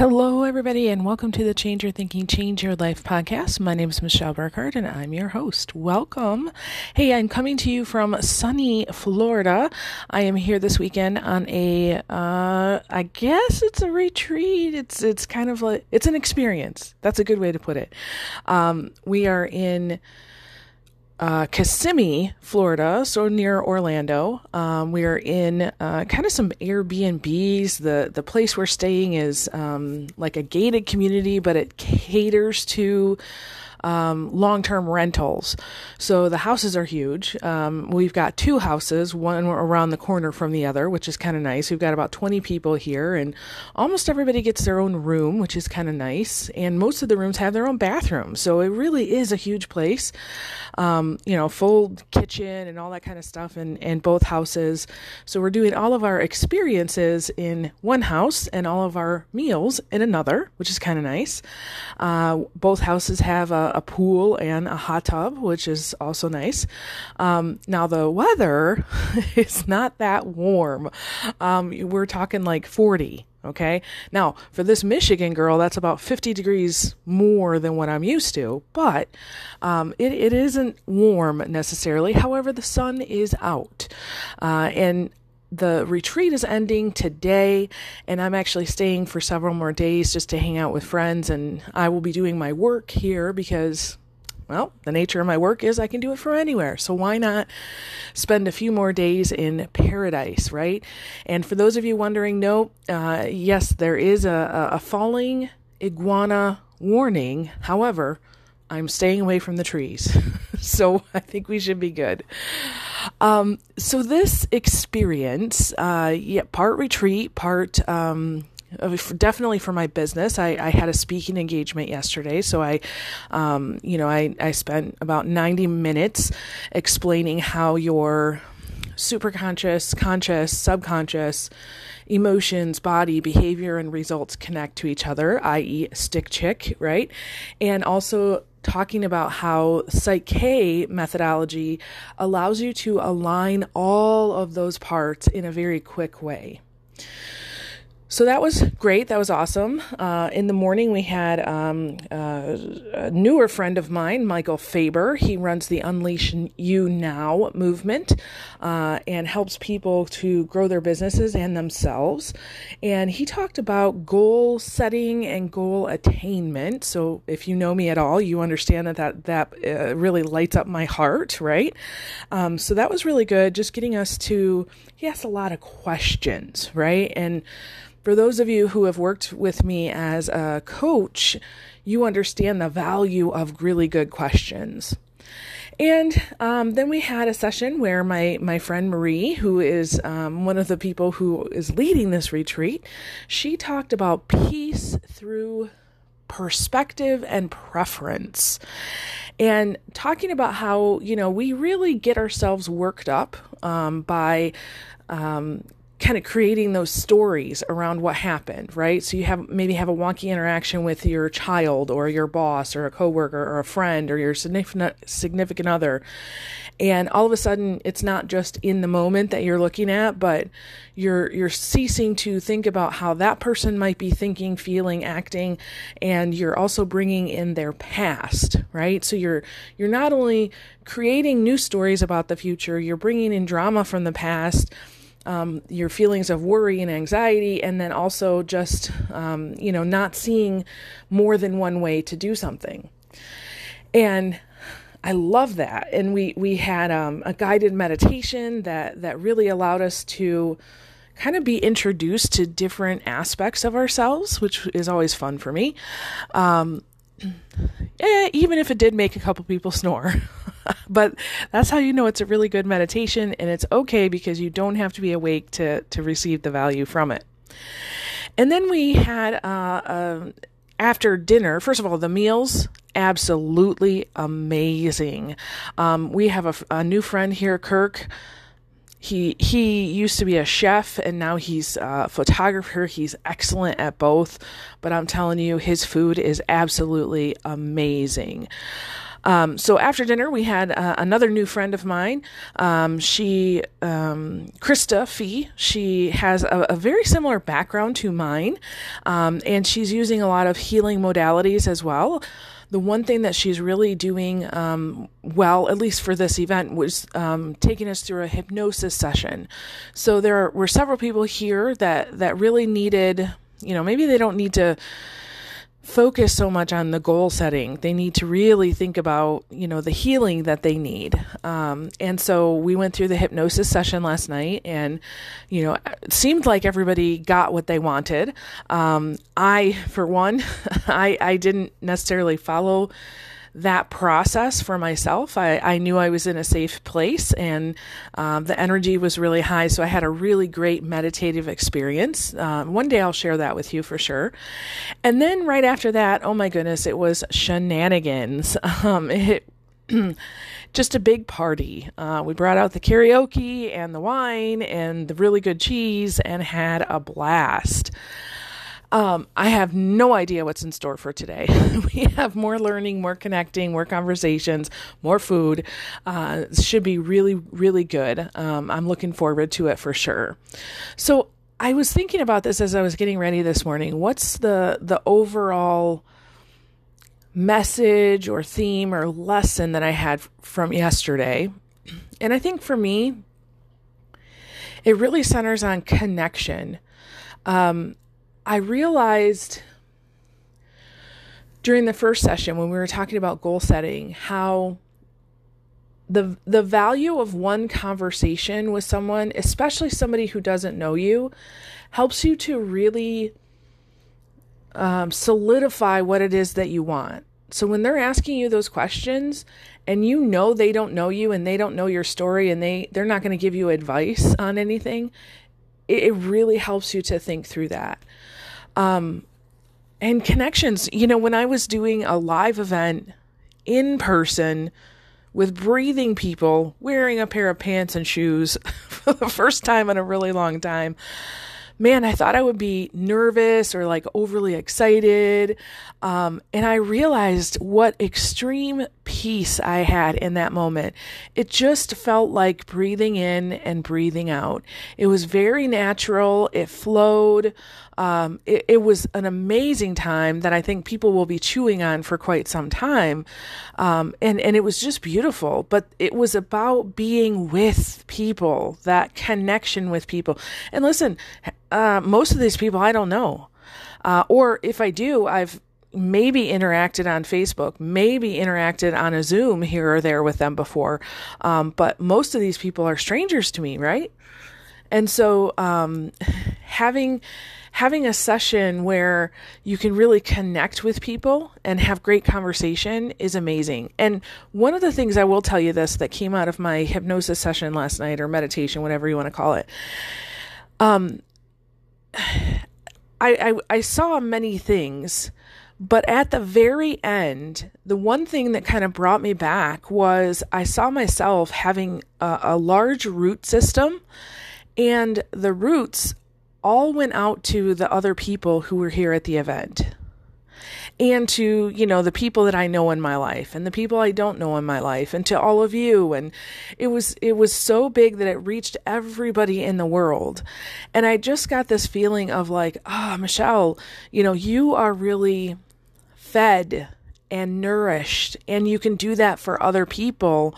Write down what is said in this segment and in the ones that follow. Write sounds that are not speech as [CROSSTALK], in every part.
Hello, everybody, and welcome to the Change Your Thinking, Change Your Life podcast. My name is Michelle Burkhardt, and I'm your host. Welcome. Hey, I'm coming to you from sunny Florida. I am here this weekend on a, uh, I guess it's a retreat. It's it's kind of like it's an experience. That's a good way to put it. Um, we are in uh, Kissimmee, Florida, so near Orlando. Um, we are in uh, kind of some Airbnbs. The the place we're staying is um, like a gated community, but it caters to um, long term rentals. So the houses are huge. Um, we've got two houses, one around the corner from the other, which is kind of nice. We've got about 20 people here, and almost everybody gets their own room, which is kind of nice. And most of the rooms have their own bathroom. So it really is a huge place. Um, you know, full kitchen and all that kind of stuff in, in both houses. So we're doing all of our experiences in one house and all of our meals in another, which is kind of nice. Uh, both houses have a, a, pool and a hot tub, which is also nice. Um, now, the weather [LAUGHS] is not that warm. Um, we're talking like 40. Okay. Now, for this Michigan girl, that's about 50 degrees more than what I'm used to, but um, it, it isn't warm necessarily. However, the sun is out. Uh, and the retreat is ending today, and I'm actually staying for several more days just to hang out with friends. And I will be doing my work here because, well, the nature of my work is I can do it from anywhere. So why not spend a few more days in paradise, right? And for those of you wondering, no, uh, yes, there is a, a falling iguana warning. However, I'm staying away from the trees. [LAUGHS] so I think we should be good. Um, so this experience, uh, yeah, part retreat, part um, definitely for my business. I, I, had a speaking engagement yesterday, so I, um, you know, I, I spent about 90 minutes explaining how your superconscious, conscious, subconscious emotions, body, behavior, and results connect to each other, i.e., stick chick, right? And also talking about how Psych-K methodology allows you to align all of those parts in a very quick way. So that was great. That was awesome. Uh, in the morning, we had um, uh, a newer friend of mine, Michael Faber. He runs the Unleash You Now movement uh, and helps people to grow their businesses and themselves. And he talked about goal setting and goal attainment. So if you know me at all, you understand that that, that uh, really lights up my heart, right? Um, so that was really good. Just getting us to, he asked a lot of questions, right? And for those of you who have worked with me as a coach, you understand the value of really good questions. And um, then we had a session where my, my friend Marie, who is um, one of the people who is leading this retreat, she talked about peace through perspective and preference. And talking about how, you know, we really get ourselves worked up um, by um, kind of creating those stories around what happened, right? So you have maybe have a wonky interaction with your child or your boss or a coworker or a friend or your significant significant other. And all of a sudden it's not just in the moment that you're looking at, but you're you're ceasing to think about how that person might be thinking, feeling, acting, and you're also bringing in their past, right? So you're you're not only creating new stories about the future, you're bringing in drama from the past um, your feelings of worry and anxiety, and then also just, um, you know, not seeing more than one way to do something. And I love that. And we, we had um, a guided meditation that, that really allowed us to kind of be introduced to different aspects of ourselves, which is always fun for me. Um, [CLEARS THROAT] eh, even if it did make a couple people [LAUGHS] snore. but that's how you know it's a really good meditation and it's okay because you don't have to be awake to to receive the value from it. And then we had uh, uh, after dinner. First of all, the meals absolutely amazing. Um, we have a, a new friend here, Kirk he he used to be a chef and now he's a photographer. He's excellent at both. But i'm telling you his food is absolutely amazing Um, so after dinner, we had uh, another new friend of mine. Um, she, um, Krista Fee, she has a, a, very similar background to mine, um, and she's using a lot of healing modalities as well the one thing that she's really doing um, well, at least for this event, was um, taking us through a hypnosis session. So there were several people here that that really needed, you know, maybe they don't need to focus so much on the goal setting. They need to really think about, you know, the healing that they need. Um, and so we went through the hypnosis session last night, and, you know, it seemed like everybody got what they wanted. Um, I, for one, [LAUGHS] I, I didn't necessarily follow that process for myself. I, I knew I was in a safe place and um, the energy was really high. So I had a really great meditative experience. Um, one day I'll share that with you for sure. And then right after that, oh my goodness, it was shenanigans. [LAUGHS] Um, it, [CLEARS THROAT] just a big party. Uh, we brought out the karaoke and the wine and the really good cheese and had a blast. Um, I have no idea what's in store for today. [LAUGHS] we have more learning, more connecting, more conversations, more food. Uh, should be really, really good. Um, I'm looking forward to it for sure. So I was thinking about this as I was getting ready this morning. What's the the overall message or theme or lesson that I had from yesterday? And I think for me, it really centers on connection. Um, I realized during the first session when we were talking about goal setting how the the value of one conversation with someone, especially somebody who doesn't know you, helps you to really um, solidify what it is that you want. So when they're asking you those questions and you know they don't know you and they don't know your story and they they're not going to give you advice on anything, it, it really helps you to think through that. Um, and connections. You know, when I was doing a live event in person with breathing people wearing a pair of pants and shoes [LAUGHS] for the first time in a really long time, man, I thought I would be nervous or like overly excited. Um, and I realized what extreme peace I had in that moment. It just felt like breathing in and breathing out. It was very natural, it flowed. Um, it, it, was an amazing time that I think people will be chewing on for quite some time. Um, and, and it was just beautiful, but it was about being with people, that connection with people. And listen, uh, most of these people I don't know. Uh, or if I do, I've maybe interacted on Facebook, maybe interacted on a Zoom here or there with them before. Um, but most of these people are strangers to me, right? And so um, having having a session where you can really connect with people and have great conversation is amazing. And one of the things I will tell you this that came out of my hypnosis session last night or meditation, whatever you want to call it. Um, [SIGHS] I, I, I saw many things, but at the very end, the one thing that kind of brought me back was I saw myself having a, a large root system, and the roots all went out to the other people who were here at the event and to you know the people that I know in my life and the people I don't know in my life and to all of you and it was it was so big that it reached everybody in the world and I just got this feeling of like ah oh, Michelle you know you are really fed and nourished and you can do that for other people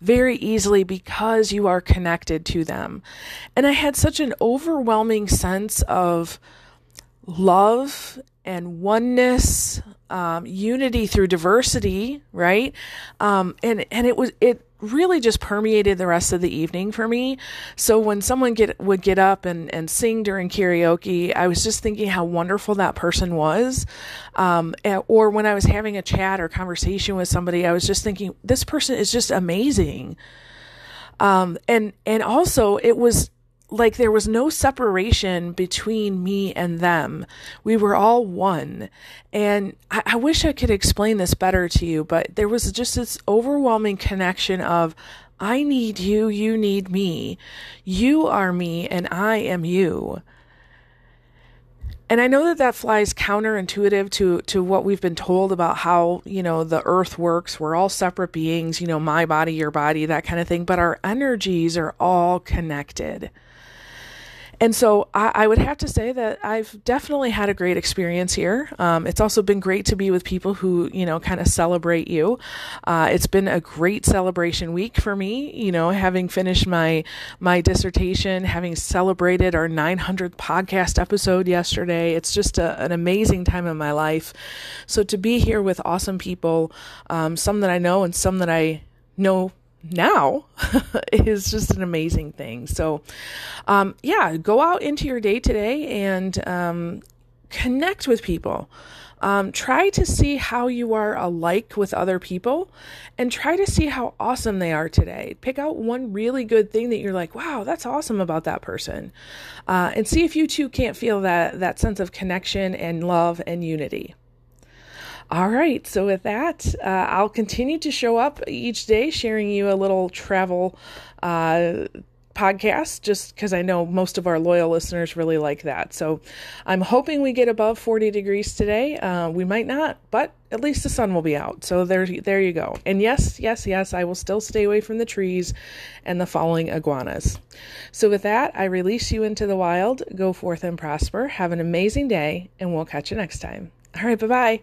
very easily because you are connected to them. And I had such an overwhelming sense of love and oneness, um, unity through diversity, right? Um, and and it was it really just permeated the rest of the evening for me. So when someone get would get up and and sing during karaoke, I was just thinking how wonderful that person was. Um, or when I was having a chat or conversation with somebody, I was just thinking this person is just amazing. Um, and and also it was like there was no separation between me and them. We were all one. And I, I, wish I could explain this better to you, but there was just this overwhelming connection of, I need you, you need me. You are me, and I am you. and I know that that flies counterintuitive to to what we've been told about how you know the earth works. We're all separate beings, you know, my body, your body, that kind of thing. But our energies are all connected. And so I, I, would have to say that I've definitely had a great experience here. Um, it's also been great to be with people who, you know, kind of celebrate you. Uh, it's been a great celebration week for me, you know, having finished my, my dissertation, having celebrated our 900th podcast episode yesterday. It's just a, an amazing time in my life. So to be here with awesome people, um, some that I know and some that I know now [LAUGHS] is just an amazing thing. So, um, yeah, go out into your day today and um, connect with people. Um, try to see how you are alike with other people and try to see how awesome they are today. Pick out one really good thing that you're like, wow, that's awesome about that person. Uh, and see if you too can't feel that, that sense of connection and love and unity. All right. So, with that, uh, I'll continue to show up each day sharing you a little travel uh, podcast just because I know most of our loyal listeners really like that. So, I'm hoping we get above 40 degrees today. Uh, we might not, but at least the sun will be out. So, there, there you go. And yes, yes, yes, I will still stay away from the trees and the falling iguanas. So, with that, I release you into the wild. Go forth and prosper. Have an amazing day, and we'll catch you next time. All right. Bye bye.